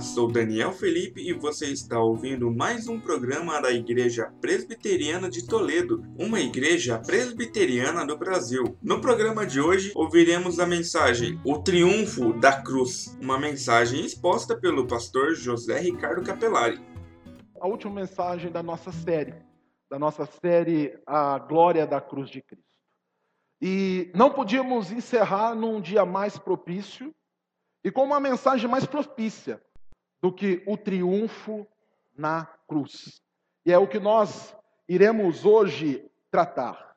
Sou Daniel Felipe e você está ouvindo mais um programa da Igreja Presbiteriana de Toledo, uma igreja presbiteriana do Brasil. No programa de hoje, ouviremos a mensagem O Triunfo da Cruz, uma mensagem exposta pelo pastor José Ricardo Capelari. A última mensagem da nossa série, da nossa série A Glória da Cruz de Cristo. E não podíamos encerrar num dia mais propício e com uma mensagem mais propícia do que o triunfo na cruz. E é o que nós iremos hoje tratar,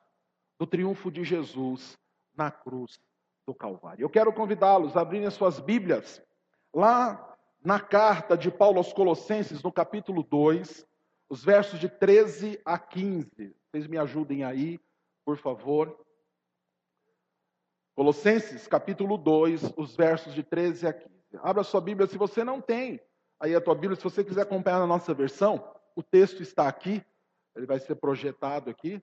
do triunfo de Jesus na cruz do Calvário. Eu quero convidá-los a abrirem as suas Bíblias lá na carta de Paulo aos Colossenses, no capítulo 2, os versos de 13 a 15. Vocês me ajudem aí, por favor. Colossenses capítulo 2, os versos de 13 a 15. Abra sua Bíblia se você não tem aí a tua Bíblia, se você quiser acompanhar na nossa versão, o texto está aqui, ele vai ser projetado aqui.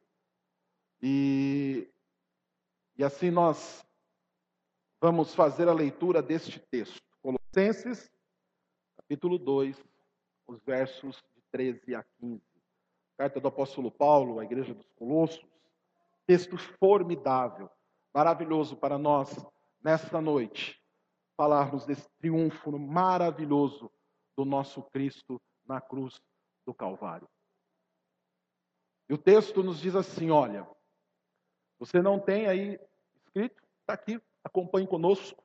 E, e assim nós vamos fazer a leitura deste texto. Colossenses, capítulo 2, os versos de 13 a 15. Carta do apóstolo Paulo à igreja dos Colossos. Texto formidável maravilhoso para nós nesta noite falarmos desse triunfo maravilhoso do nosso Cristo na cruz do Calvário. E o texto nos diz assim: olha, você não tem aí escrito? Está aqui, acompanhe conosco.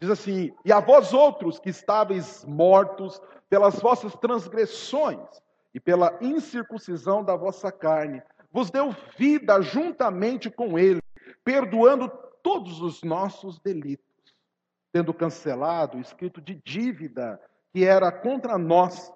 Diz assim: E a vós outros que estáveis mortos pelas vossas transgressões e pela incircuncisão da vossa carne, vos deu vida juntamente com ele perdoando todos os nossos delitos, tendo cancelado o escrito de dívida que era contra nós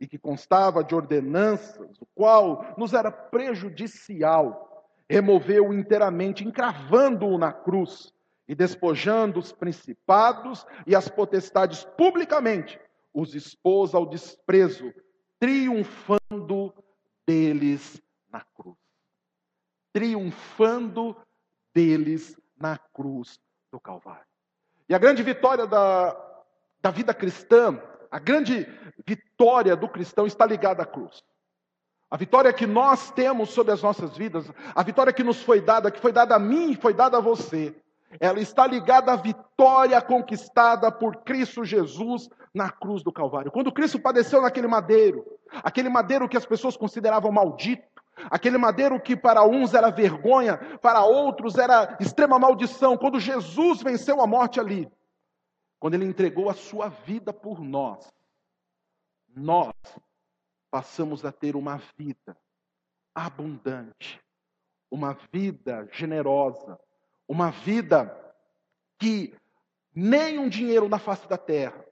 e que constava de ordenanças, o qual nos era prejudicial, removeu inteiramente, encravando-o na cruz e despojando os principados e as potestades publicamente, os expôs ao desprezo, triunfando deles na cruz. Triunfando deles na cruz do Calvário. E a grande vitória da, da vida cristã, a grande vitória do cristão está ligada à cruz. A vitória que nós temos sobre as nossas vidas, a vitória que nos foi dada, que foi dada a mim e foi dada a você, ela está ligada à vitória conquistada por Cristo Jesus na cruz do Calvário. Quando Cristo padeceu naquele madeiro, aquele madeiro que as pessoas consideravam maldito, Aquele madeiro que para uns era vergonha, para outros era extrema maldição. Quando Jesus venceu a morte ali, quando ele entregou a sua vida por nós, nós passamos a ter uma vida abundante, uma vida generosa, uma vida que nem um dinheiro na face da terra,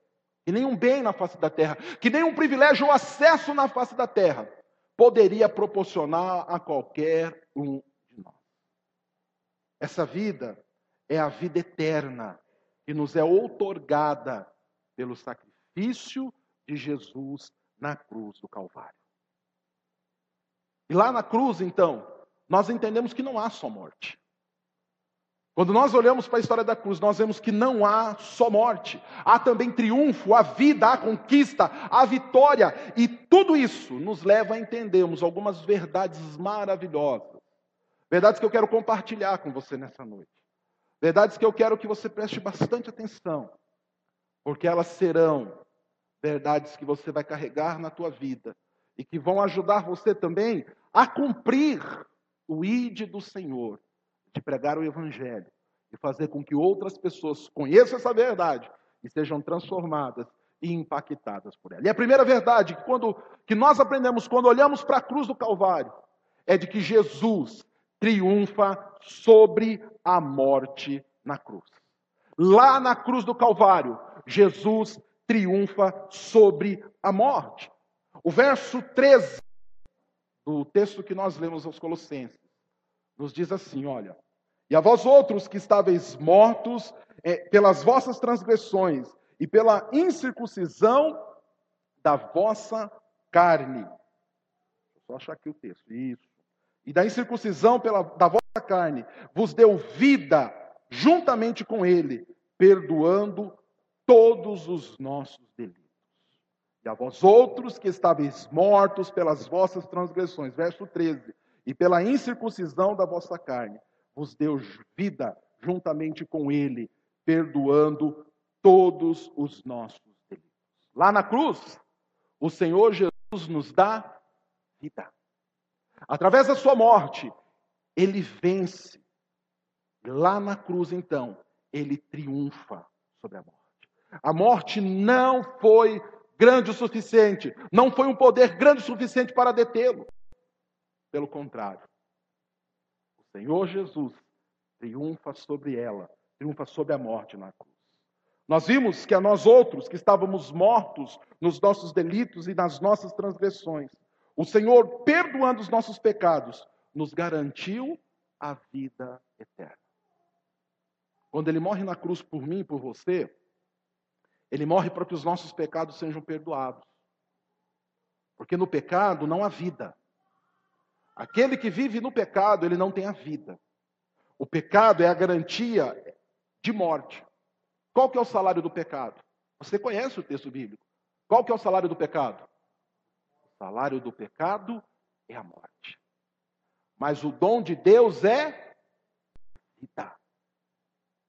que nem um bem na face da terra, que nem um privilégio ou acesso na face da terra poderia proporcionar a qualquer um de nós. Essa vida é a vida eterna que nos é outorgada pelo sacrifício de Jesus na cruz do Calvário. E lá na cruz, então, nós entendemos que não há só morte. Quando nós olhamos para a história da cruz, nós vemos que não há só morte, há também triunfo, a vida, a conquista, a vitória, e tudo isso nos leva a entendermos algumas verdades maravilhosas. Verdades que eu quero compartilhar com você nessa noite. Verdades que eu quero que você preste bastante atenção, porque elas serão verdades que você vai carregar na tua vida e que vão ajudar você também a cumprir o ide do Senhor de pregar o Evangelho e fazer com que outras pessoas conheçam essa verdade e sejam transformadas e impactadas por ela. E a primeira verdade que, quando, que nós aprendemos quando olhamos para a cruz do Calvário é de que Jesus triunfa sobre a morte na cruz. Lá na cruz do Calvário, Jesus triunfa sobre a morte. O verso 13 do texto que nós lemos aos Colossenses nos diz assim: olha, e a vós outros que estáveis mortos é, pelas vossas transgressões e pela incircuncisão da vossa carne. Vou só achar aqui o texto. Isso. E da incircuncisão pela, da vossa carne, vos deu vida juntamente com ele, perdoando todos os nossos delitos. E a vós outros que estáveis mortos pelas vossas transgressões, verso 13, e pela incircuncisão da vossa carne, vos deu vida juntamente com ele, perdoando todos os nossos delitos. Lá na cruz, o Senhor Jesus nos dá vida. Através da sua morte, ele vence. Lá na cruz, então, ele triunfa sobre a morte. A morte não foi grande o suficiente, não foi um poder grande o suficiente para detê-lo. Pelo contrário, o Senhor Jesus triunfa sobre ela, triunfa sobre a morte na cruz. Nós vimos que a nós outros, que estávamos mortos nos nossos delitos e nas nossas transgressões, o Senhor, perdoando os nossos pecados, nos garantiu a vida eterna. Quando Ele morre na cruz por mim e por você, Ele morre para que os nossos pecados sejam perdoados. Porque no pecado não há vida. Aquele que vive no pecado, ele não tem a vida. O pecado é a garantia de morte. Qual que é o salário do pecado? Você conhece o texto bíblico. Qual que é o salário do pecado? Salário do pecado é a morte. Mas o dom de Deus é vida.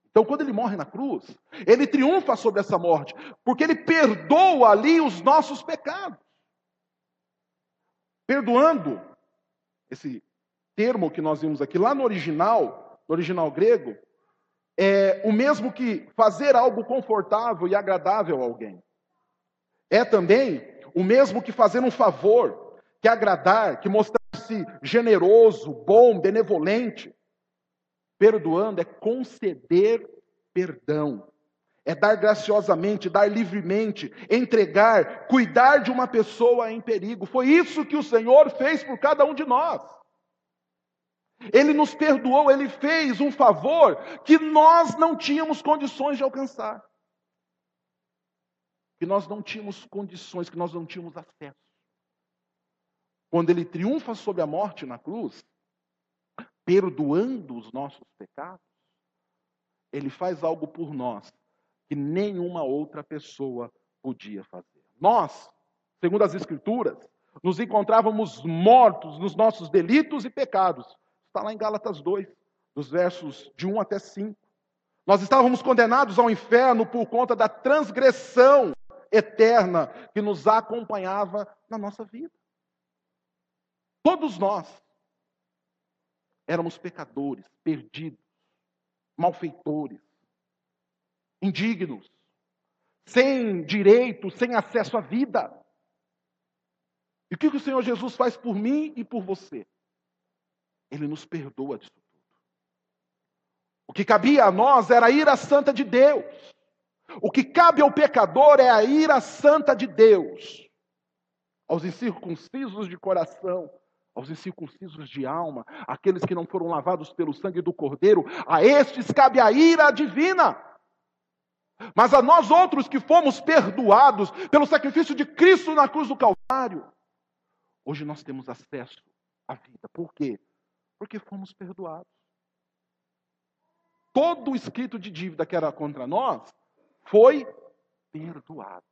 Então, quando ele morre na cruz, ele triunfa sobre essa morte, porque ele perdoa ali os nossos pecados. Perdoando, esse termo que nós vimos aqui, lá no original, no original grego, é o mesmo que fazer algo confortável e agradável a alguém. É também o mesmo que fazer um favor, que agradar, que mostrar-se generoso, bom, benevolente. Perdoando é conceder perdão, é dar graciosamente, dar livremente, entregar, cuidar de uma pessoa em perigo. Foi isso que o Senhor fez por cada um de nós. Ele nos perdoou, ele fez um favor que nós não tínhamos condições de alcançar. Que nós não tínhamos condições, que nós não tínhamos acesso. Quando ele triunfa sobre a morte na cruz, perdoando os nossos pecados, ele faz algo por nós que nenhuma outra pessoa podia fazer. Nós, segundo as Escrituras, nos encontrávamos mortos nos nossos delitos e pecados. Está lá em Gálatas 2, dos versos de 1 até 5. Nós estávamos condenados ao inferno por conta da transgressão eterna que nos acompanhava na nossa vida. Todos nós éramos pecadores, perdidos, malfeitores, indignos, sem direito, sem acesso à vida. E o que o Senhor Jesus faz por mim e por você? Ele nos perdoa disso tudo. O que cabia a nós era a ira santa de Deus. O que cabe ao pecador é a ira santa de Deus. Aos incircuncisos de coração, aos incircuncisos de alma, aqueles que não foram lavados pelo sangue do Cordeiro, a estes cabe a ira divina. Mas a nós outros que fomos perdoados pelo sacrifício de Cristo na cruz do Calvário, hoje nós temos acesso à vida. Por quê? Porque fomos perdoados. Todo o escrito de dívida que era contra nós foi perdoado.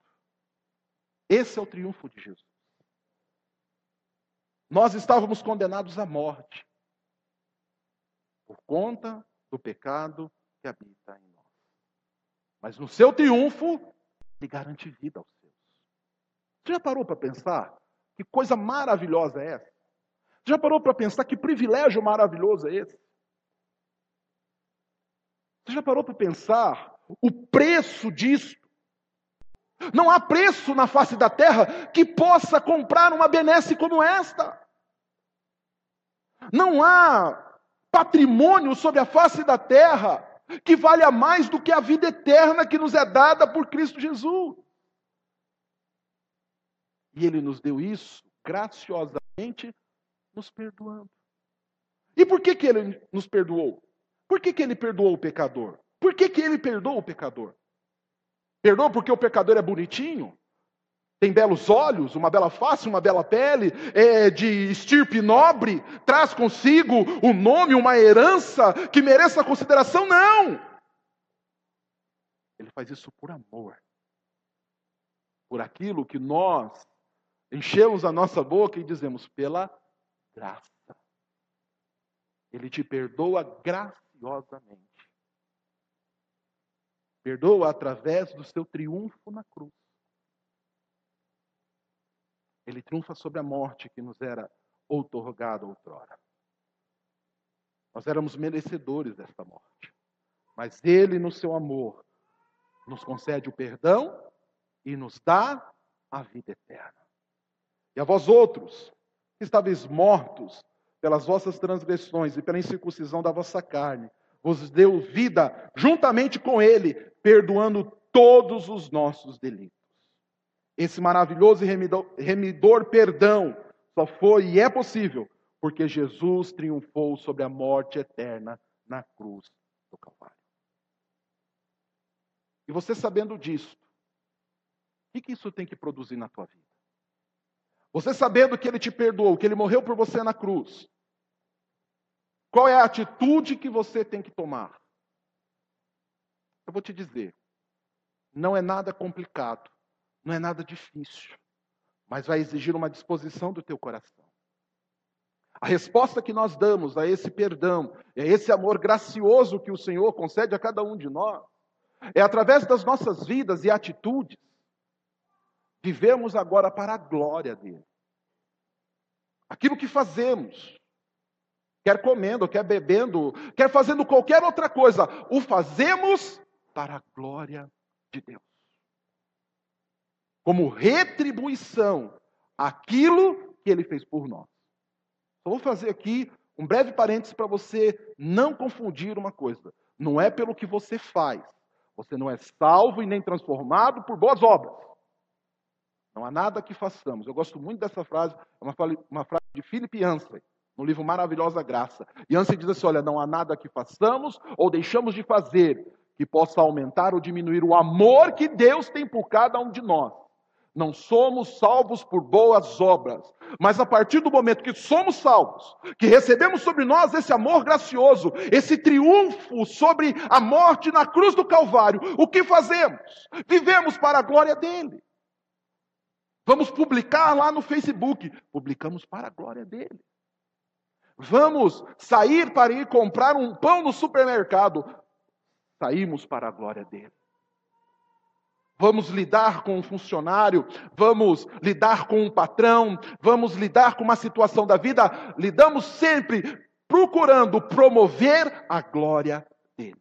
Esse é o triunfo de Jesus. Nós estávamos condenados à morte por conta do pecado que habita em nós. Mas no seu triunfo, ele garante vida aos seus. Você já parou para pensar que coisa maravilhosa é essa? Você já parou para pensar que privilégio maravilhoso é esse? Você já parou para pensar o preço disso? Não há preço na face da terra que possa comprar uma benesse como esta. Não há patrimônio sobre a face da terra que valha mais do que a vida eterna que nos é dada por Cristo Jesus. E Ele nos deu isso graciosamente, nos perdoando. E por que, que Ele nos perdoou? Por que, que Ele perdoou o pecador? Por que, que Ele perdoou o pecador? Perdoa porque o pecador é bonitinho? Tem belos olhos, uma bela face, uma bela pele, é de estirpe nobre, traz consigo um nome, uma herança que mereça consideração? Não! Ele faz isso por amor. por aquilo que nós enchemos a nossa boca e dizemos pela graça. Ele te perdoa graciosamente. Perdoa através do seu triunfo na cruz. Ele triunfa sobre a morte que nos era outorgada outrora. Nós éramos merecedores desta morte. Mas Ele, no seu amor, nos concede o perdão e nos dá a vida eterna. E a vós outros, que estáveis mortos pelas vossas transgressões e pela incircuncisão da vossa carne, vos deu vida juntamente com Ele, perdoando todos os nossos delitos. Esse maravilhoso e remidor, remidor perdão só foi e é possível porque Jesus triunfou sobre a morte eterna na cruz do Calvário. E você sabendo disso, o que isso tem que produzir na tua vida? Você sabendo que Ele te perdoou, que Ele morreu por você na cruz, qual é a atitude que você tem que tomar? Eu vou te dizer, não é nada complicado, não é nada difícil, mas vai exigir uma disposição do teu coração. A resposta que nós damos a esse perdão, a esse amor gracioso que o Senhor concede a cada um de nós, é através das nossas vidas e atitudes, vivemos agora para a glória dele. Aquilo que fazemos, quer comendo, quer bebendo, quer fazendo qualquer outra coisa, o fazemos para a glória de Deus. Como retribuição aquilo que ele fez por nós. Só vou fazer aqui um breve parênteses para você não confundir uma coisa. Não é pelo que você faz. Você não é salvo e nem transformado por boas obras. Não há nada que façamos. Eu gosto muito dessa frase, é uma, frase de Philip Yancey, no livro Maravilhosa Graça. Yancey diz assim: olha, não há nada que façamos ou deixamos de fazer que possa aumentar ou diminuir o amor que Deus tem por cada um de nós. Não somos salvos por boas obras, mas a partir do momento que somos salvos, que recebemos sobre nós esse amor gracioso, esse triunfo sobre a morte na cruz do Calvário, o que fazemos? Vivemos para a glória dele. Vamos publicar lá no Facebook. Publicamos para a glória dele. Vamos sair para ir comprar um pão no supermercado. Saímos para a glória dele. Vamos lidar com um funcionário, vamos lidar com um patrão, vamos lidar com uma situação da vida, lidamos sempre procurando promover a glória dele.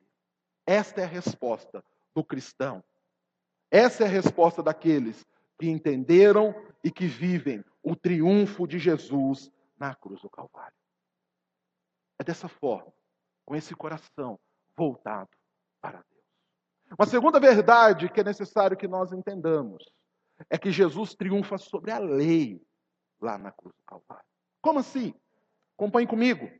Esta é a resposta do cristão. Essa é a resposta daqueles que entenderam e que vivem o triunfo de Jesus na cruz do Calvário. É dessa forma, com esse coração voltado para Deus. Uma segunda verdade que é necessário que nós entendamos é que Jesus triunfa sobre a lei lá na cruz do Calvário. Como assim? Acompanhe comigo.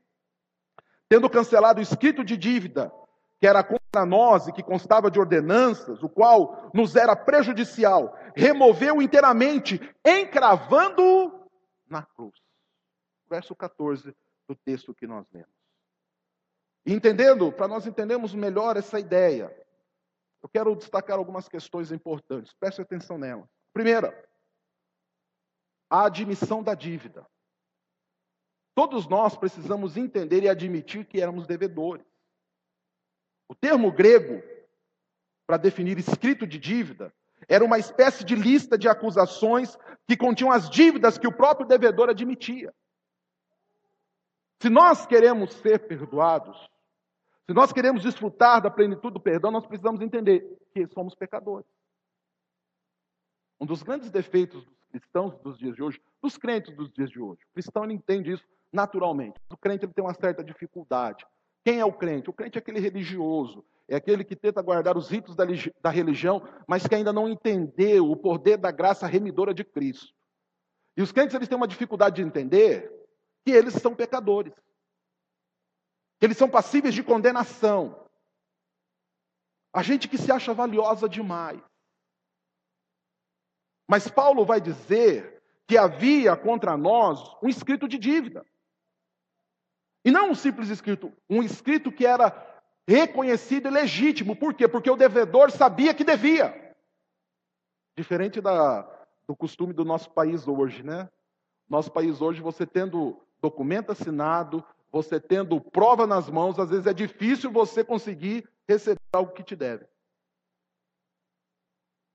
Tendo cancelado o escrito de dívida que era contra nós e que constava de ordenanças, o qual nos era prejudicial, removeu inteiramente, encravando-o na cruz. Verso 14 do texto que nós lemos. Entendendo, para nós entendermos melhor essa ideia, eu quero destacar algumas questões importantes. Preste atenção nelas. Primeira, a admissão da dívida. Todos nós precisamos entender e admitir que éramos devedores. O termo grego para definir escrito de dívida era uma espécie de lista de acusações que continham as dívidas que o próprio devedor admitia. Se nós queremos ser perdoados, se nós queremos desfrutar da plenitude do perdão, nós precisamos entender que somos pecadores. Um dos grandes defeitos dos cristãos dos dias de hoje, dos crentes dos dias de hoje, o cristão ele entende isso naturalmente. O crente ele tem uma certa dificuldade quem é o crente? O crente é aquele religioso, é aquele que tenta guardar os ritos da religião, mas que ainda não entendeu o poder da graça remidora de Cristo. E os crentes eles têm uma dificuldade de entender que eles são pecadores, que eles são passíveis de condenação. A gente que se acha valiosa demais. Mas Paulo vai dizer que havia contra nós um escrito de dívida. E não um simples escrito, um escrito que era reconhecido e legítimo. Por quê? Porque o devedor sabia que devia. Diferente da, do costume do nosso país hoje, né? Nosso país hoje, você tendo documento assinado, você tendo prova nas mãos, às vezes é difícil você conseguir receber algo que te deve.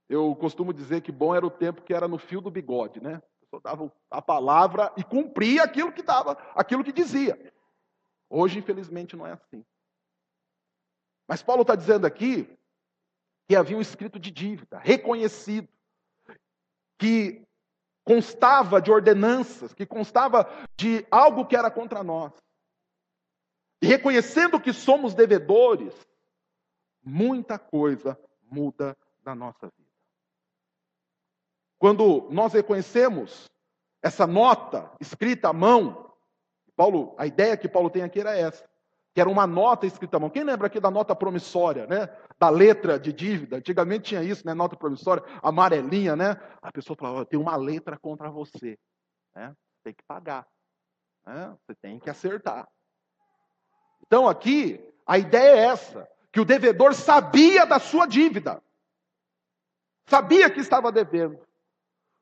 Eu costumo dizer que bom era o tempo que era no fio do bigode, né? A dava a palavra e cumpria aquilo que dava, aquilo que dizia. Hoje, infelizmente, não é assim. Mas Paulo está dizendo aqui que havia um escrito de dívida, reconhecido, que constava de ordenanças, que constava de algo que era contra nós. E reconhecendo que somos devedores, muita coisa muda na nossa vida. Quando nós reconhecemos essa nota escrita à mão, Paulo, a ideia que Paulo tem aqui era essa, que era uma nota escrita à mão. Quem lembra aqui da nota promissória, né? Da letra de dívida. Antigamente tinha isso, né? Nota promissória, amarelinha, né? A pessoa falava, tem uma letra contra você, né? Tem que pagar, né? Você tem que acertar. Então aqui a ideia é essa, que o devedor sabia da sua dívida, sabia que estava devendo,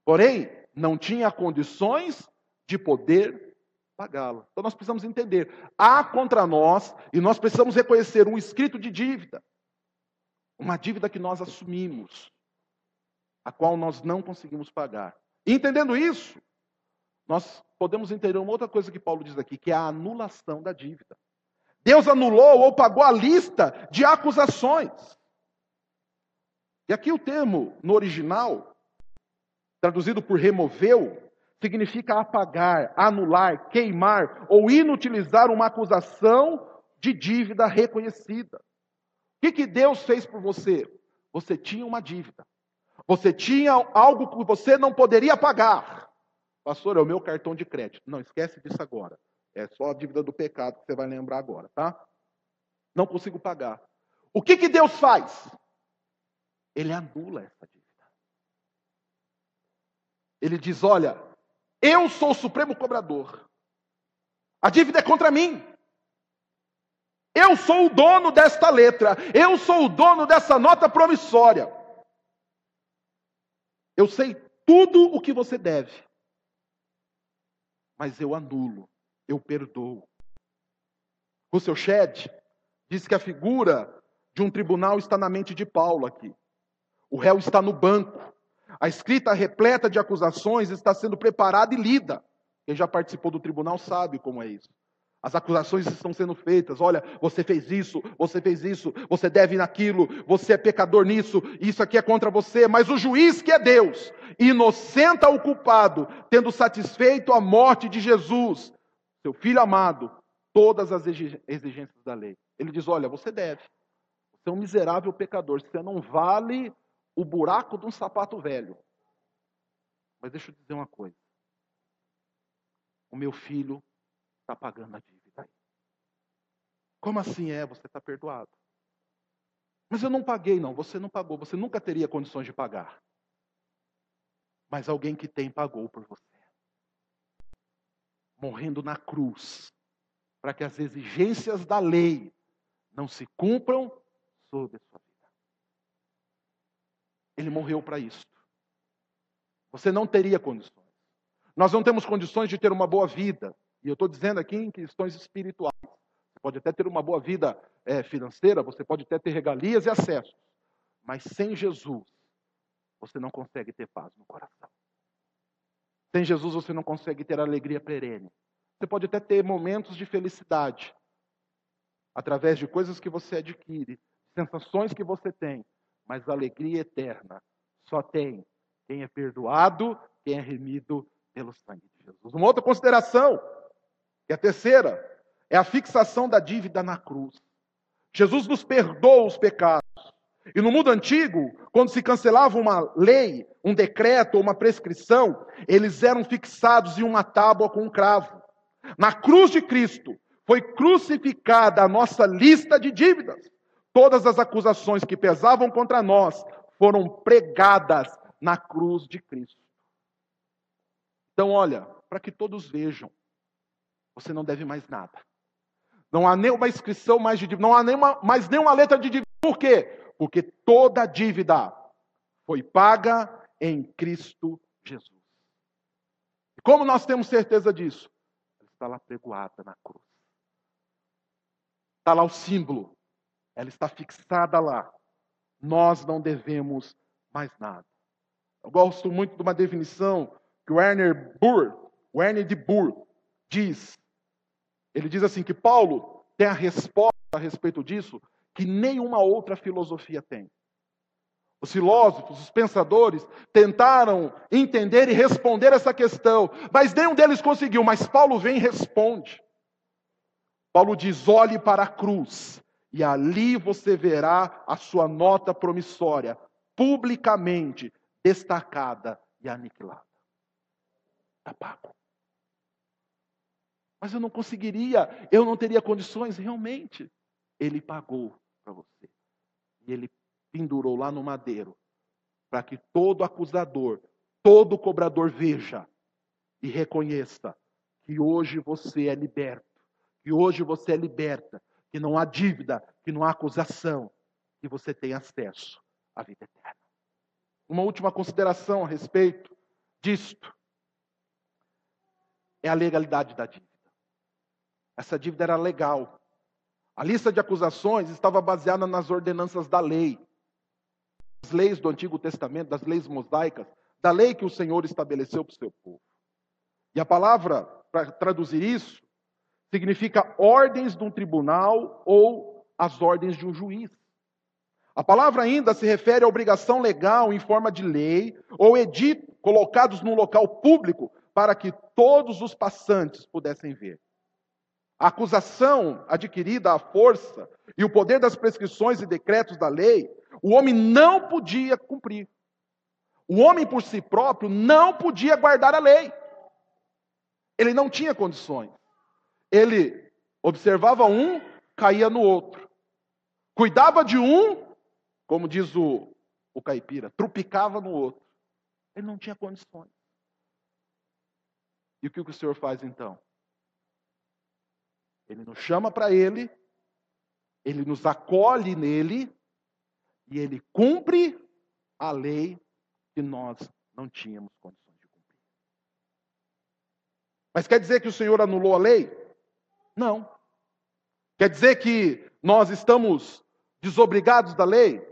porém não tinha condições de poder pagá-la. Então nós precisamos entender: há contra nós, e nós precisamos reconhecer um escrito de dívida, uma dívida que nós assumimos, a qual nós não conseguimos pagar. Entendendo isso, nós podemos entender uma outra coisa que Paulo diz aqui, que é a anulação da dívida. Deus anulou ou pagou a lista de acusações. E aqui o termo no original, traduzido por removeu, significa apagar, anular, queimar ou inutilizar uma acusação de dívida reconhecida. O que, que Deus fez por você? Você tinha uma dívida. Você tinha algo que você não poderia pagar. Pastor, é o meu cartão de crédito. Não, esquece disso agora. É só a dívida do pecado que você vai lembrar agora, tá? Não consigo pagar. O que, que Deus faz? Ele anula essa dívida. Ele diz: olha, eu sou o supremo cobrador. A dívida é contra mim. Eu sou o dono desta letra. Eu sou o dono dessa nota promissória. Eu sei tudo o que você deve. Mas eu anulo, eu perdoo. O seu Shed diz que a figura de um tribunal está na mente de Paulo aqui. O réu está no banco. A escrita repleta de acusações está sendo preparada e lida. Quem já participou do tribunal sabe como é isso. As acusações estão sendo feitas. Olha, você fez isso, você fez isso, você deve naquilo, você é pecador nisso, isso aqui é contra você. Mas o juiz, que é Deus, inocenta o culpado, tendo satisfeito a morte de Jesus, seu filho amado, todas as exigências da lei. Ele diz: Olha, você deve. Você é um miserável pecador. Você não vale o buraco de um sapato velho. Mas deixa eu dizer uma coisa. O meu filho está pagando a dívida aí. Como assim é? Você está perdoado. Mas eu não paguei, não. Você não pagou. Você nunca teria condições de pagar. Mas alguém que tem pagou por você. Morrendo na cruz. Para que as exigências da lei não se cumpram sob a sua vida. Ele morreu para isso. Você não teria condições. Nós não temos condições de ter uma boa vida. E eu estou dizendo aqui em questões espirituais. Você pode até ter uma boa vida é, financeira, você pode até ter regalias e acessos. Mas sem Jesus, você não consegue ter paz no coração. Sem Jesus, você não consegue ter alegria perene. Você pode até ter momentos de felicidade, através de coisas que você adquire, sensações que você tem, mas alegria eterna só tem quem é perdoado, quem é remido pelo sangue de Jesus. Uma outra consideração, que é a terceira, é a fixação da dívida na cruz. Jesus nos perdoa os pecados. E no mundo antigo, quando se cancelava uma lei, um decreto ou uma prescrição, eles eram fixados em uma tábua com um cravo. Na cruz de Cristo foi crucificada a nossa lista de dívidas. Todas as acusações que pesavam contra nós foram pregadas na cruz de Cristo. Então, olha, para que todos vejam, você não deve mais nada. Não há nenhuma inscrição mais de dívida, não há nenhuma, mais nenhuma letra de dívida. Por quê? Porque toda dívida foi paga em Cristo Jesus. E como nós temos certeza disso? Está lá pregoada na cruz. Está lá o símbolo. Ela está fixada lá. Nós não devemos mais nada. Eu gosto muito de uma definição que Werner Burr, Werner de Burr, diz. Ele diz assim que Paulo tem a resposta a respeito disso que nenhuma outra filosofia tem. Os filósofos, os pensadores tentaram entender e responder essa questão, mas nenhum deles conseguiu. Mas Paulo vem e responde. Paulo diz: olhe para a cruz, e ali você verá a sua nota promissória, publicamente destacada e aniquilada. Está pago. Mas eu não conseguiria, eu não teria condições, realmente. Ele pagou para você. E ele pendurou lá no madeiro, para que todo acusador, todo cobrador veja e reconheça que hoje você é liberto, que hoje você é liberta, que não há dívida, que não há acusação, que você tem acesso à vida eterna. Uma última consideração a respeito disto é a legalidade da dívida. Essa dívida era legal. A lista de acusações estava baseada nas ordenanças da lei das leis do Antigo Testamento, das leis mosaicas, da lei que o Senhor estabeleceu para o seu povo. E a palavra, para traduzir isso, significa ordens de um tribunal ou as ordens de um juiz. A palavra ainda se refere à obrigação legal em forma de lei ou edito colocados num local público para que todos os passantes pudessem ver. A acusação adquirida à força e o poder das prescrições e decretos da lei o homem não podia cumprir. O homem por si próprio não podia guardar a lei. Ele não tinha condições. Ele observava um, caía no outro. Cuidava de um, como diz o, o caipira, trupicava no outro. Ele não tinha condições. E o que o Senhor faz então? Ele nos chama para Ele, Ele nos acolhe nele, e ele cumpre a lei que nós não tínhamos condições de cumprir. Mas quer dizer que o Senhor anulou a lei? Não. Quer dizer que nós estamos desobrigados da lei?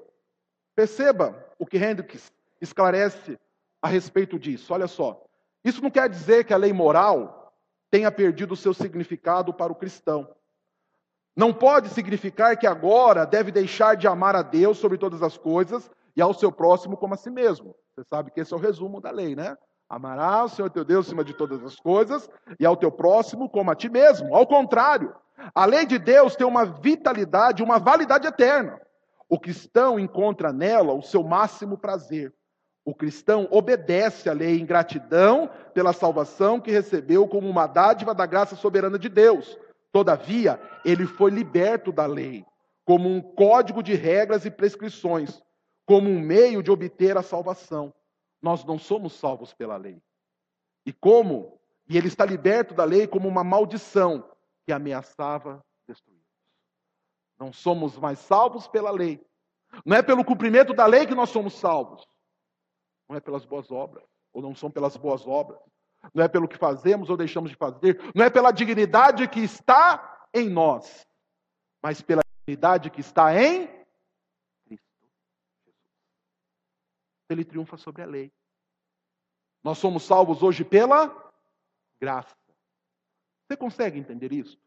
Perceba o que Hendricks esclarece a respeito disso. Olha só. Isso não quer dizer que a lei moral tenha perdido seu significado para o cristão. Não pode significar que agora deve deixar de amar a Deus sobre todas as coisas e ao seu próximo como a si mesmo. Você sabe que esse é o resumo da lei, né? Amarás o Senhor teu Deus acima de todas as coisas e ao teu próximo como a ti mesmo. Ao contrário, a lei de Deus tem uma vitalidade, uma validade eterna. O cristão encontra nela o seu máximo prazer. O cristão obedece à lei em gratidão pela salvação que recebeu como uma dádiva da graça soberana de Deus. Todavia, ele foi liberto da lei, como um código de regras e prescrições, como um meio de obter a salvação. Nós não somos salvos pela lei. E como? E ele está liberto da lei como uma maldição que ameaçava destruí-los. Não somos mais salvos pela lei. Não é pelo cumprimento da lei que nós somos salvos. Não é pelas boas obras, ou não são pelas boas obras não é pelo que fazemos ou deixamos de fazer, não é pela dignidade que está em nós, mas pela dignidade que está em Cristo Jesus. Ele triunfa sobre a lei. Nós somos salvos hoje pela graça. Você consegue entender isso?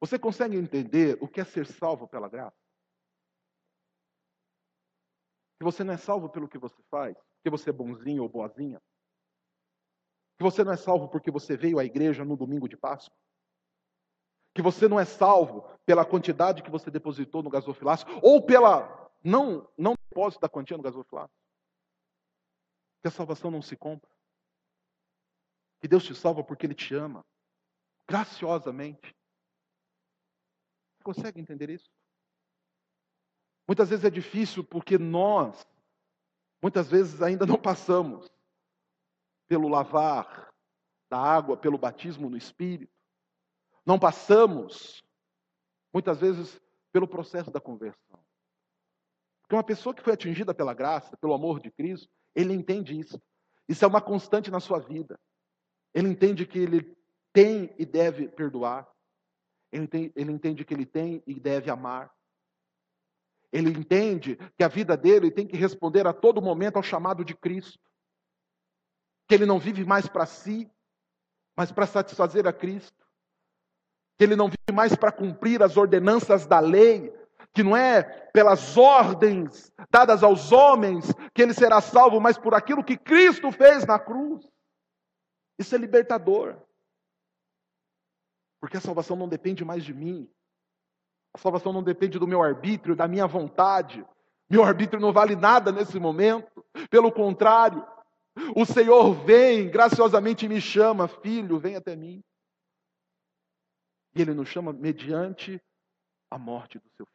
Você consegue entender o que é ser salvo pela graça? Que você não é salvo pelo que você faz, porque você é bonzinho ou boazinha. Que você não é salvo porque você veio à igreja no domingo de Páscoa. Que você não é salvo pela quantidade que você depositou no gasofilácio ou pela não não depósito da quantia no gasofilácio. Que a salvação não se compra. Que Deus te salva porque Ele te ama, graciosamente. Consegue entender isso? Muitas vezes é difícil porque nós, muitas vezes ainda não passamos pelo lavar da água, pelo batismo no Espírito. Não passamos, muitas vezes, pelo processo da conversão. Porque uma pessoa que foi atingida pela graça, pelo amor de Cristo, Ele entende isso. Isso é uma constante na sua vida. Ele entende que ele tem e deve perdoar. Ele, tem, ele entende que ele tem e deve amar. Ele entende que a vida dele tem que responder a todo momento ao chamado de Cristo. Que ele não vive mais para si, mas para satisfazer a Cristo. Que ele não vive mais para cumprir as ordenanças da lei, que não é pelas ordens dadas aos homens que ele será salvo, mas por aquilo que Cristo fez na cruz. Isso é libertador. Porque a salvação não depende mais de mim. A salvação não depende do meu arbítrio, da minha vontade. Meu arbítrio não vale nada nesse momento. Pelo contrário, o Senhor vem, graciosamente me chama, filho, vem até mim. E Ele nos chama mediante a morte do seu filho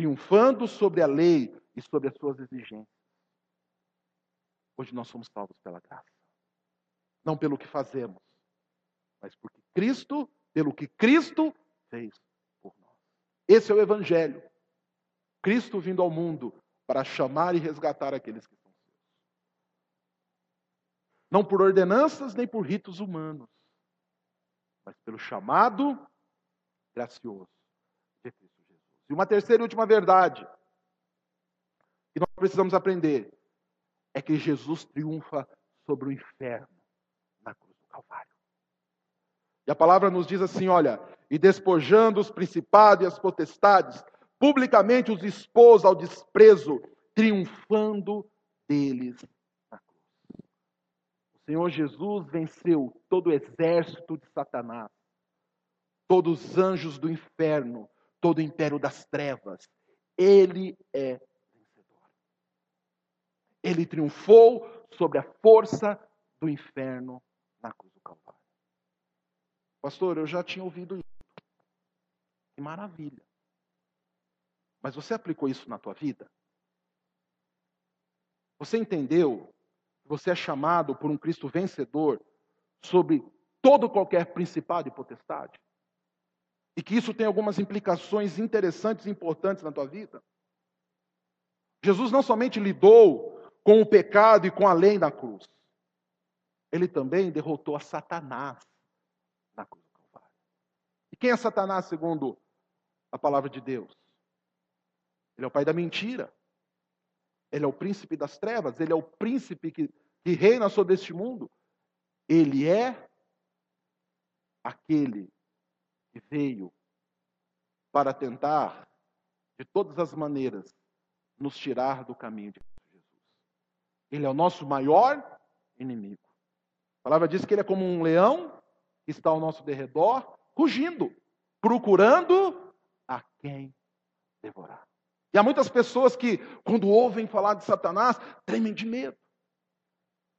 triunfando sobre a lei e sobre as suas exigências. Hoje nós somos salvos pela graça. Não pelo que fazemos, mas porque Cristo, pelo que Cristo fez por nós. Esse é o Evangelho. Cristo vindo ao mundo para chamar e resgatar aqueles que são seus. Não por ordenanças nem por ritos humanos, mas pelo chamado gracioso e uma terceira e última verdade que nós precisamos aprender é que Jesus triunfa sobre o inferno na cruz do Calvário. E a palavra nos diz assim: olha, e despojando os principados e as potestades, publicamente os expôs ao desprezo, triunfando deles na cruz. O Senhor Jesus venceu todo o exército de Satanás, todos os anjos do inferno, todo o império das trevas. Ele é vencedor. Ele triunfou sobre a força do inferno na cruz do Calvário. Pastor, eu já tinha ouvido isso. Que maravilha. Mas você aplicou isso na tua vida? Você entendeu que você é chamado por um Cristo vencedor sobre todo qualquer principado e potestade? E que isso tem algumas implicações interessantes e importantes na tua vida. Jesus não somente lidou com o pecado e com a lei na cruz, ele também derrotou a Satanás na cruz do Calvário. E quem é Satanás, segundo a palavra de Deus? Ele é o pai da mentira. Ele é o príncipe das trevas. Ele é o príncipe que, que reina sobre este mundo. Ele é aquele que veio para tentar, de todas as maneiras, nos tirar do caminho de Jesus. Ele é o nosso maior inimigo. A palavra diz que ele é como um leão que está ao nosso derredor, rugindo, procurando a quem devorar. E há muitas pessoas que, quando ouvem falar de Satanás, tremem de medo.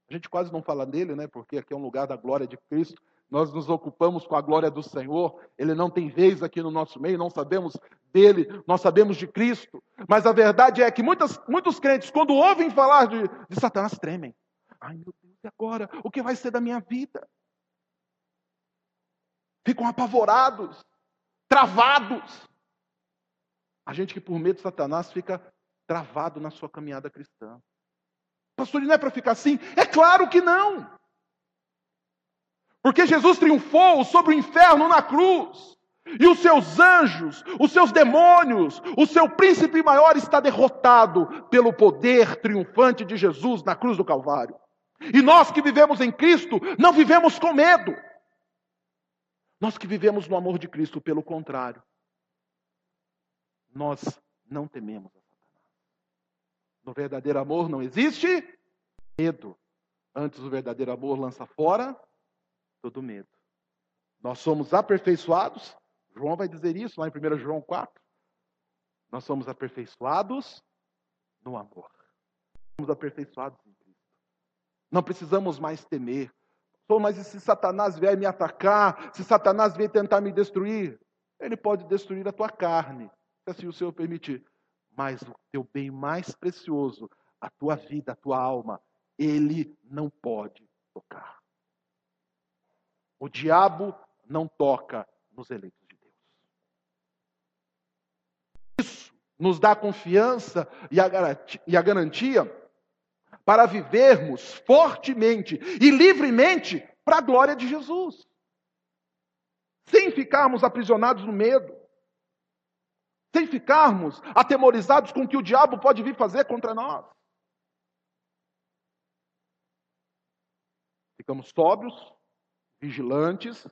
A gente quase não fala dele, né? Porque aqui é um lugar da glória de Cristo nós nos ocupamos com a glória do Senhor, ele não tem vez aqui no nosso meio, não sabemos dele, nós sabemos de Cristo. Mas a verdade é que muitas, muitos crentes, quando ouvem falar de, de Satanás, tremem. Ai meu Deus, e agora? O que vai ser da minha vida? Ficam apavorados, travados. A gente que por medo de Satanás fica travado na sua caminhada cristã. Pastor, não é para ficar assim? É claro que não. Porque Jesus triunfou sobre o inferno na cruz. E os seus anjos, os seus demônios, o seu príncipe maior está derrotado pelo poder triunfante de Jesus na cruz do Calvário. E nós que vivemos em Cristo, não vivemos com medo. Nós que vivemos no amor de Cristo, pelo contrário, nós não tememos a Satanás. No verdadeiro amor não existe medo. Antes, o verdadeiro amor lança fora todo medo. Nós somos aperfeiçoados, João vai dizer isso lá em 1 João 4. Nós somos aperfeiçoados no amor. Somos aperfeiçoados em Cristo. Não precisamos mais temer. Mas e se Satanás vier me atacar, se Satanás vier tentar me destruir, ele pode destruir a tua carne, se assim o Senhor permitir. Mas o teu bem mais precioso, a tua vida, a tua alma, ele não pode tocar. O diabo não toca nos eleitos de Deus. Isso nos dá confiança e a garantia, e a garantia para vivermos fortemente e livremente para a glória de Jesus, sem ficarmos aprisionados no medo, sem ficarmos atemorizados com o que o diabo pode vir fazer contra nós. Ficamos sóbrios, vigilantes,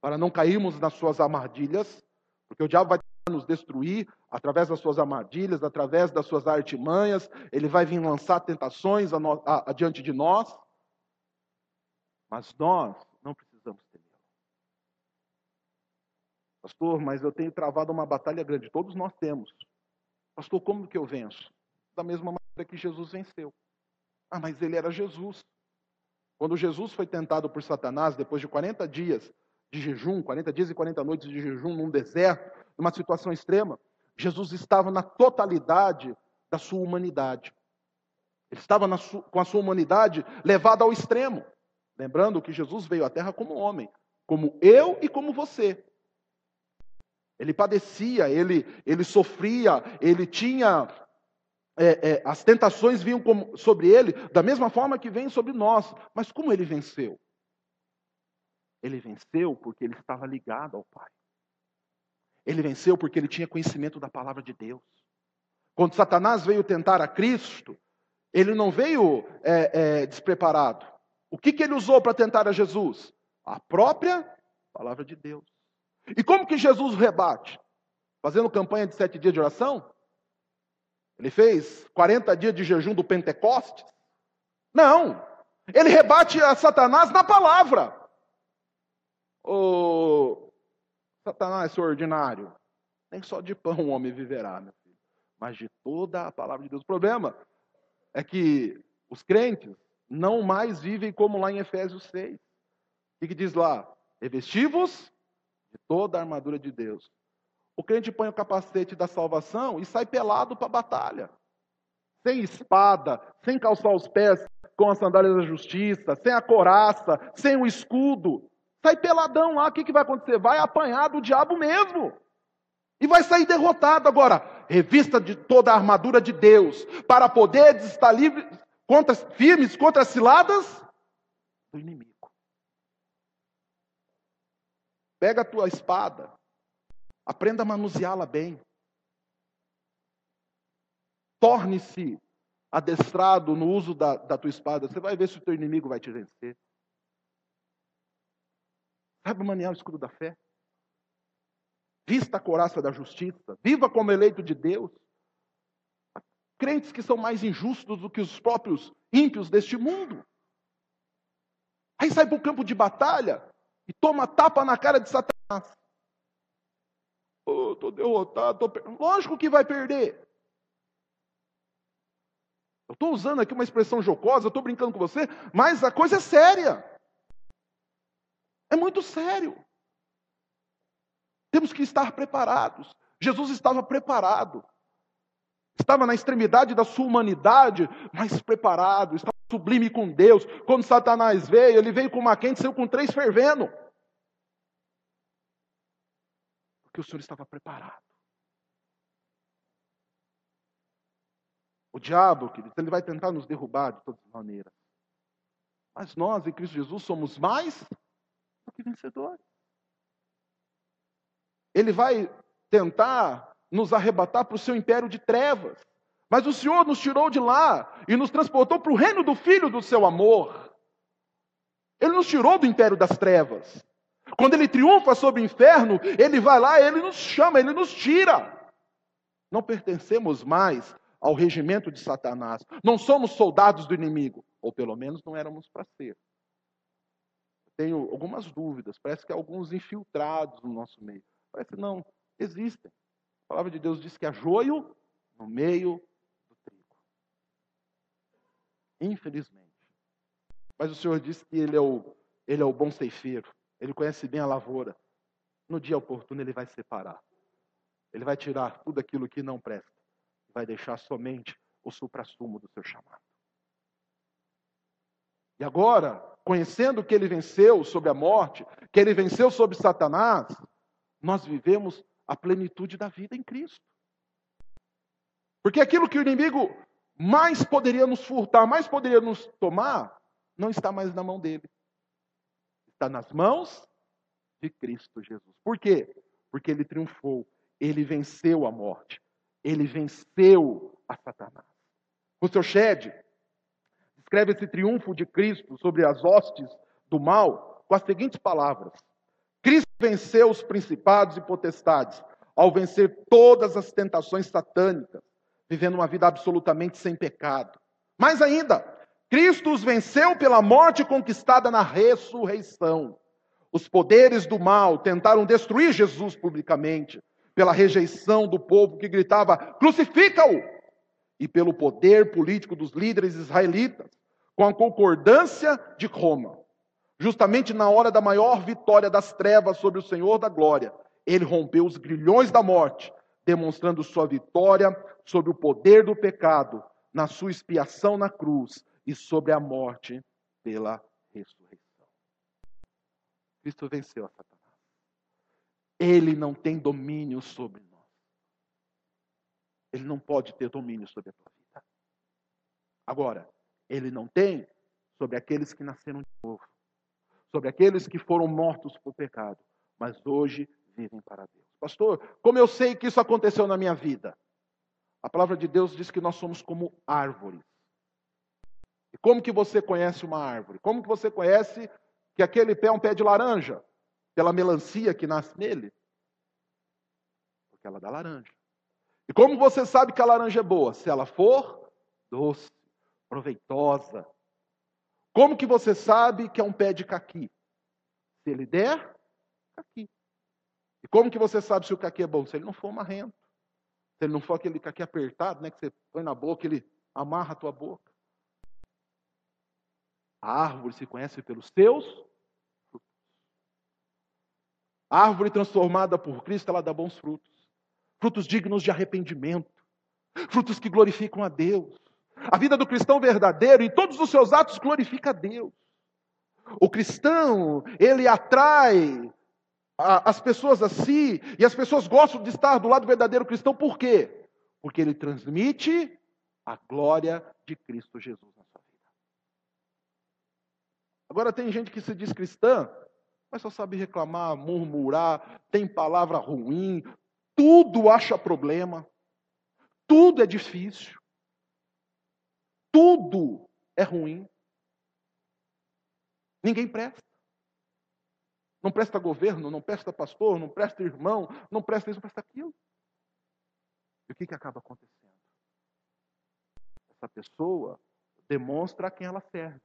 para não cairmos nas suas armadilhas, porque o diabo vai nos destruir através das suas armadilhas, através das suas artimanhas, ele vai vir lançar tentações adiante de nós. Mas nós não precisamos temer. Pastor, mas eu tenho travado uma batalha grande. Todos nós temos. Pastor, como que eu venço? Da mesma maneira que Jesus venceu. Ah, mas ele era Jesus. Quando Jesus foi tentado por Satanás, depois de 40 dias de jejum, 40 dias e 40 noites de jejum num deserto, numa situação extrema, Jesus estava na totalidade da sua humanidade. Ele estava com a sua humanidade levada ao extremo. Lembrando que Jesus veio à Terra como homem, como eu e como você. Ele padecia, ele, ele sofria, ele tinha. É, é, as tentações vinham como, sobre ele da mesma forma que vêm sobre nós. Mas como ele venceu? Ele venceu porque ele estava ligado ao Pai. Ele venceu porque ele tinha conhecimento da palavra de Deus. Quando Satanás veio tentar a Cristo, ele não veio é, é, despreparado. O que, que ele usou para tentar a Jesus? A própria palavra de Deus. E como que Jesus rebate? Fazendo campanha de sete dias de oração? Ele fez 40 dias de jejum do Pentecostes? Não. Ele rebate a Satanás na palavra. O Satanás, seu ordinário, nem só de pão o homem viverá, meu filho, mas de toda a palavra de Deus. O problema é que os crentes não mais vivem como lá em Efésios 6. O que, que diz lá? Revestivos de toda a armadura de Deus. O crente põe o capacete da salvação e sai pelado para a batalha. Sem espada, sem calçar os pés com as sandálias da justiça, sem a coraça, sem o escudo. Sai peladão lá, o que, que vai acontecer? Vai apanhar do diabo mesmo. E vai sair derrotado. Agora, revista de toda a armadura de Deus, para poder estar livre, contra, firmes contra as ciladas do inimigo. Pega a tua espada, aprenda a manuseá-la bem. Torne-se adestrado no uso da, da tua espada. Você vai ver se o teu inimigo vai te vencer. Saiba manear o escudo da fé. Vista a coraça da justiça. Viva como eleito de Deus. Crentes que são mais injustos do que os próprios ímpios deste mundo. Aí sai para o campo de batalha e toma tapa na cara de Satanás. Estou derrotado, tô lógico que vai perder. Eu estou usando aqui uma expressão jocosa, estou brincando com você, mas a coisa é séria. É muito sério. Temos que estar preparados. Jesus estava preparado. Estava na extremidade da sua humanidade, mas preparado, estava sublime com Deus. Quando Satanás veio, ele veio com uma quente saiu com três fervendo. Porque o Senhor estava preparado. O diabo, querido, ele vai tentar nos derrubar de todas as maneiras. Mas nós, em Cristo Jesus, somos mais do que vencedores. Ele vai tentar nos arrebatar para o seu império de trevas. Mas o Senhor nos tirou de lá e nos transportou para o reino do Filho do seu amor. Ele nos tirou do império das trevas. Quando ele triunfa sobre o inferno, ele vai lá, ele nos chama, ele nos tira. Não pertencemos mais ao regimento de Satanás. Não somos soldados do inimigo, ou pelo menos não éramos para ser tenho algumas dúvidas. Parece que há alguns infiltrados no nosso meio. Parece que não, existem. A palavra de Deus diz que há joio no meio do trigo. Infelizmente. Mas o Senhor diz que Ele é o, ele é o bom ceifeiro. Ele conhece bem a lavoura. No dia oportuno, Ele vai separar. Ele vai tirar tudo aquilo que não presta. Vai deixar somente o supra-sumo do seu chamado. E agora, conhecendo que ele venceu sobre a morte, que ele venceu sobre Satanás, nós vivemos a plenitude da vida em Cristo. Porque aquilo que o inimigo mais poderia nos furtar, mais poderia nos tomar, não está mais na mão dele. Está nas mãos de Cristo Jesus. Por quê? Porque ele triunfou, ele venceu a morte, ele venceu a Satanás. O seu Shed descreve esse triunfo de Cristo sobre as hostes do mal com as seguintes palavras: Cristo venceu os principados e potestades ao vencer todas as tentações satânicas, vivendo uma vida absolutamente sem pecado. Mais ainda, Cristo os venceu pela morte conquistada na ressurreição. Os poderes do mal tentaram destruir Jesus publicamente, pela rejeição do povo que gritava: crucifica-o! E pelo poder político dos líderes israelitas, com a concordância de Roma. Justamente na hora da maior vitória das trevas sobre o Senhor da glória, ele rompeu os grilhões da morte, demonstrando sua vitória sobre o poder do pecado, na sua expiação na cruz e sobre a morte pela ressurreição. Cristo venceu a Satanás. Ele não tem domínio sobre nós. Ele não pode ter domínio sobre a tua vida. Agora, ele não tem sobre aqueles que nasceram de novo, sobre aqueles que foram mortos por pecado, mas hoje vivem para Deus. Pastor, como eu sei que isso aconteceu na minha vida? A palavra de Deus diz que nós somos como árvores. E como que você conhece uma árvore? Como que você conhece que aquele pé é um pé de laranja? Pela melancia que nasce nele? Porque ela dá laranja. E como você sabe que a laranja é boa? Se ela for doce, proveitosa. Como que você sabe que é um pé de caqui? Se ele der, caqui. E como que você sabe se o caqui é bom? Se ele não for marrento. Se ele não for aquele caqui apertado, né, que você põe na boca, ele amarra a tua boca. A árvore se conhece pelos seus frutos. A árvore transformada por Cristo, ela dá bons frutos. Frutos dignos de arrependimento. Frutos que glorificam a Deus. A vida do cristão verdadeiro, em todos os seus atos, glorifica a Deus. O cristão, ele atrai as pessoas a si, e as pessoas gostam de estar do lado verdadeiro cristão, por quê? Porque ele transmite a glória de Cristo Jesus. Agora tem gente que se diz cristã, mas só sabe reclamar, murmurar, tem palavra ruim, tudo acha problema, tudo é difícil, tudo é ruim. Ninguém presta. Não presta governo, não presta pastor, não presta irmão, não presta isso, não presta aquilo. E o que, que acaba acontecendo? Essa pessoa demonstra a quem ela serve.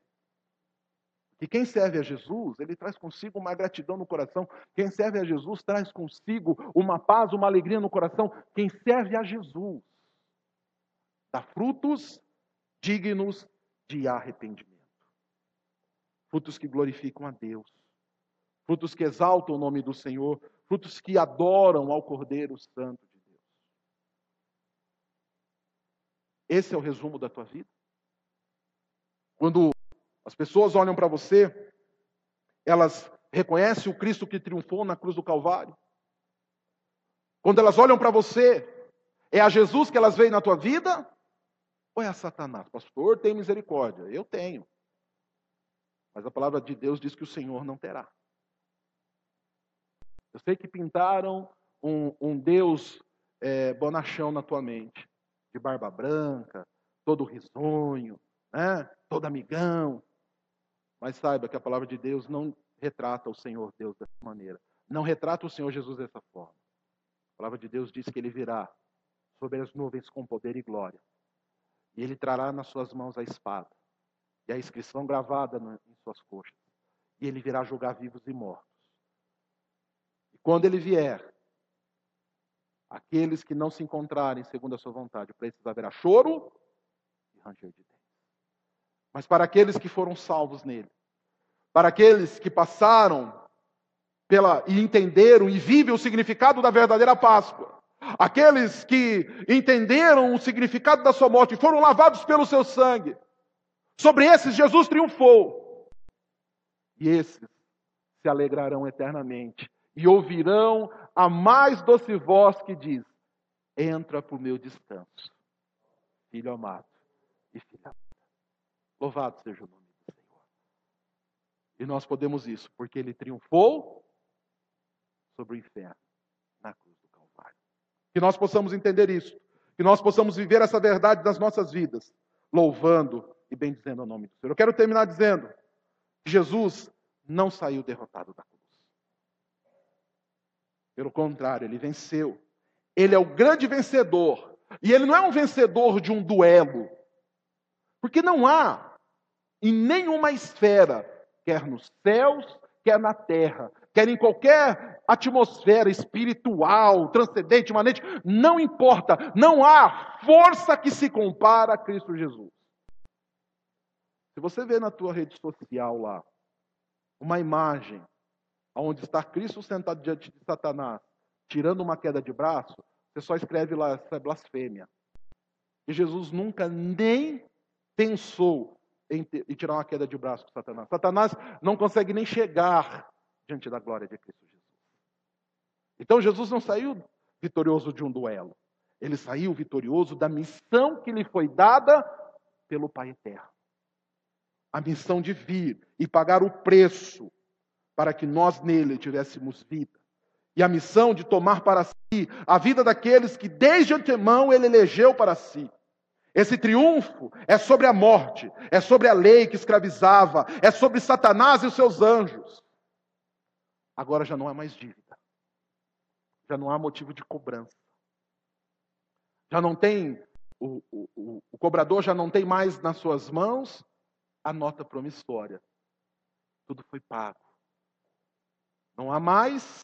E quem serve a Jesus, ele traz consigo uma gratidão no coração. Quem serve a Jesus traz consigo uma paz, uma alegria no coração. Quem serve a Jesus dá frutos dignos de arrependimento. Frutos que glorificam a Deus frutos que exaltam o nome do Senhor, frutos que adoram ao Cordeiro Santo de Deus. Esse é o resumo da tua vida. Quando as pessoas olham para você, elas reconhecem o Cristo que triunfou na cruz do Calvário. Quando elas olham para você, é a Jesus que elas veem na tua vida? Ou é a Satanás? Pastor, tem misericórdia. Eu tenho. Mas a palavra de Deus diz que o Senhor não terá. Eu sei que pintaram um, um Deus é, bonachão na tua mente, de barba branca, todo risonho, né? todo amigão. Mas saiba que a palavra de Deus não retrata o Senhor Deus dessa maneira. Não retrata o Senhor Jesus dessa forma. A palavra de Deus diz que ele virá sobre as nuvens com poder e glória. E ele trará nas suas mãos a espada e a inscrição gravada em suas coxas. E ele virá julgar vivos e mortos. Quando ele vier, aqueles que não se encontrarem segundo a sua vontade, para esses haverá choro e ranger de. Mas para aqueles que foram salvos nele, para aqueles que passaram pela e entenderam e vivem o significado da verdadeira Páscoa, aqueles que entenderam o significado da sua morte e foram lavados pelo seu sangue, sobre esses Jesus triunfou. E esses se alegrarão eternamente e ouvirão a mais doce voz que diz: Entra para o meu descanso. filho amado e filha amada. Louvado seja o nome do Senhor. E nós podemos isso porque ele triunfou sobre o inferno na cruz do Calvário. Que nós possamos entender isso, que nós possamos viver essa verdade das nossas vidas, louvando e bendizendo o nome do Senhor. Eu quero terminar dizendo que Jesus não saiu derrotado da cruz. Pelo contrário, ele venceu. Ele é o grande vencedor. E ele não é um vencedor de um duelo. Porque não há em nenhuma esfera, quer nos céus, quer na terra, quer em qualquer atmosfera espiritual, transcendente, imanente, não importa, não há força que se compara a Cristo Jesus. Se você vê na tua rede social lá uma imagem onde está Cristo sentado diante de Satanás, tirando uma queda de braço, você só escreve lá, essa é blasfêmia. E Jesus nunca nem pensou em tirar uma queda de braço com Satanás. Satanás não consegue nem chegar diante da glória de Cristo Jesus. Então Jesus não saiu vitorioso de um duelo. Ele saiu vitorioso da missão que lhe foi dada pelo Pai Eterno. A missão de vir e pagar o preço para que nós nele tivéssemos vida. E a missão de tomar para si a vida daqueles que desde antemão ele elegeu para si. Esse triunfo é sobre a morte, é sobre a lei que escravizava, é sobre Satanás e os seus anjos. Agora já não há mais dívida, já não há motivo de cobrança, já não tem, o, o, o cobrador já não tem mais nas suas mãos a nota promissória. Tudo foi pago. Não há mais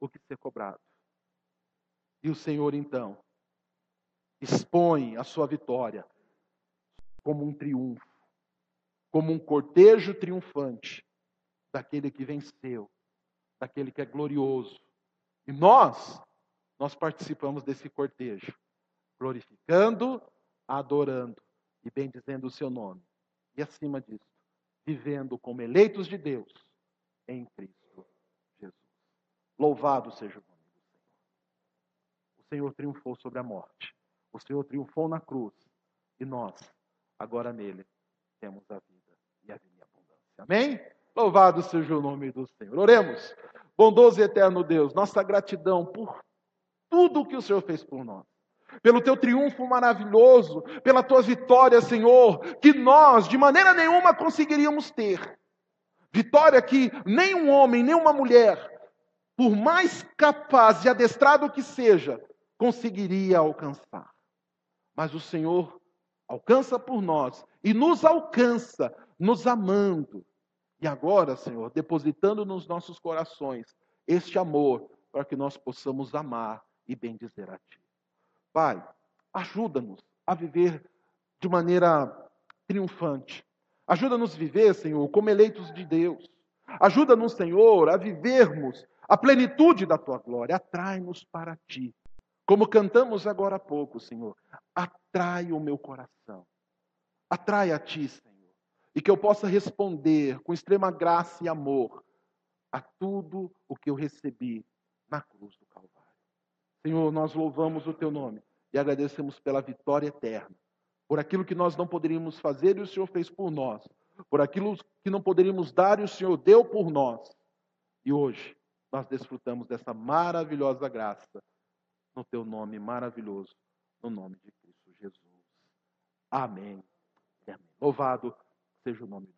o que ser cobrado. E o Senhor, então, expõe a sua vitória como um triunfo, como um cortejo triunfante daquele que venceu, daquele que é glorioso. E nós, nós participamos desse cortejo, glorificando, adorando e bendizendo o seu nome. E acima disso, vivendo como eleitos de Deus em Cristo Jesus. Louvado seja o nome do Senhor. O Senhor triunfou sobre a morte. O Senhor triunfou na cruz. E nós, agora nele, temos a vida e a vida em abundância. Amém? Louvado seja o nome do Senhor. Oremos. Bondoso e eterno Deus, nossa gratidão por tudo que o Senhor fez por nós. Pelo teu triunfo maravilhoso, pela tua vitória, Senhor, que nós de maneira nenhuma conseguiríamos ter. Vitória que nem um homem, nem uma mulher, por mais capaz e adestrado que seja, conseguiria alcançar. Mas o Senhor alcança por nós e nos alcança, nos amando, e agora, Senhor, depositando nos nossos corações este amor para que nós possamos amar e bendizer a Ti. Pai, ajuda-nos a viver de maneira triunfante. Ajuda-nos a viver, Senhor, como eleitos de Deus. Ajuda-nos, Senhor, a vivermos a plenitude da Tua glória. Atrai-nos para Ti. Como cantamos agora há pouco, Senhor. Atrai o meu coração. Atrai a Ti, Senhor e que eu possa responder com extrema graça e amor a tudo o que eu recebi na cruz do Calvário. Senhor, nós louvamos o teu nome e agradecemos pela vitória eterna, por aquilo que nós não poderíamos fazer e o Senhor fez por nós, por aquilo que não poderíamos dar e o Senhor deu por nós. E hoje nós desfrutamos dessa maravilhosa graça no teu nome maravilhoso, no nome de Cristo. Amém. Louvado seja o nome do.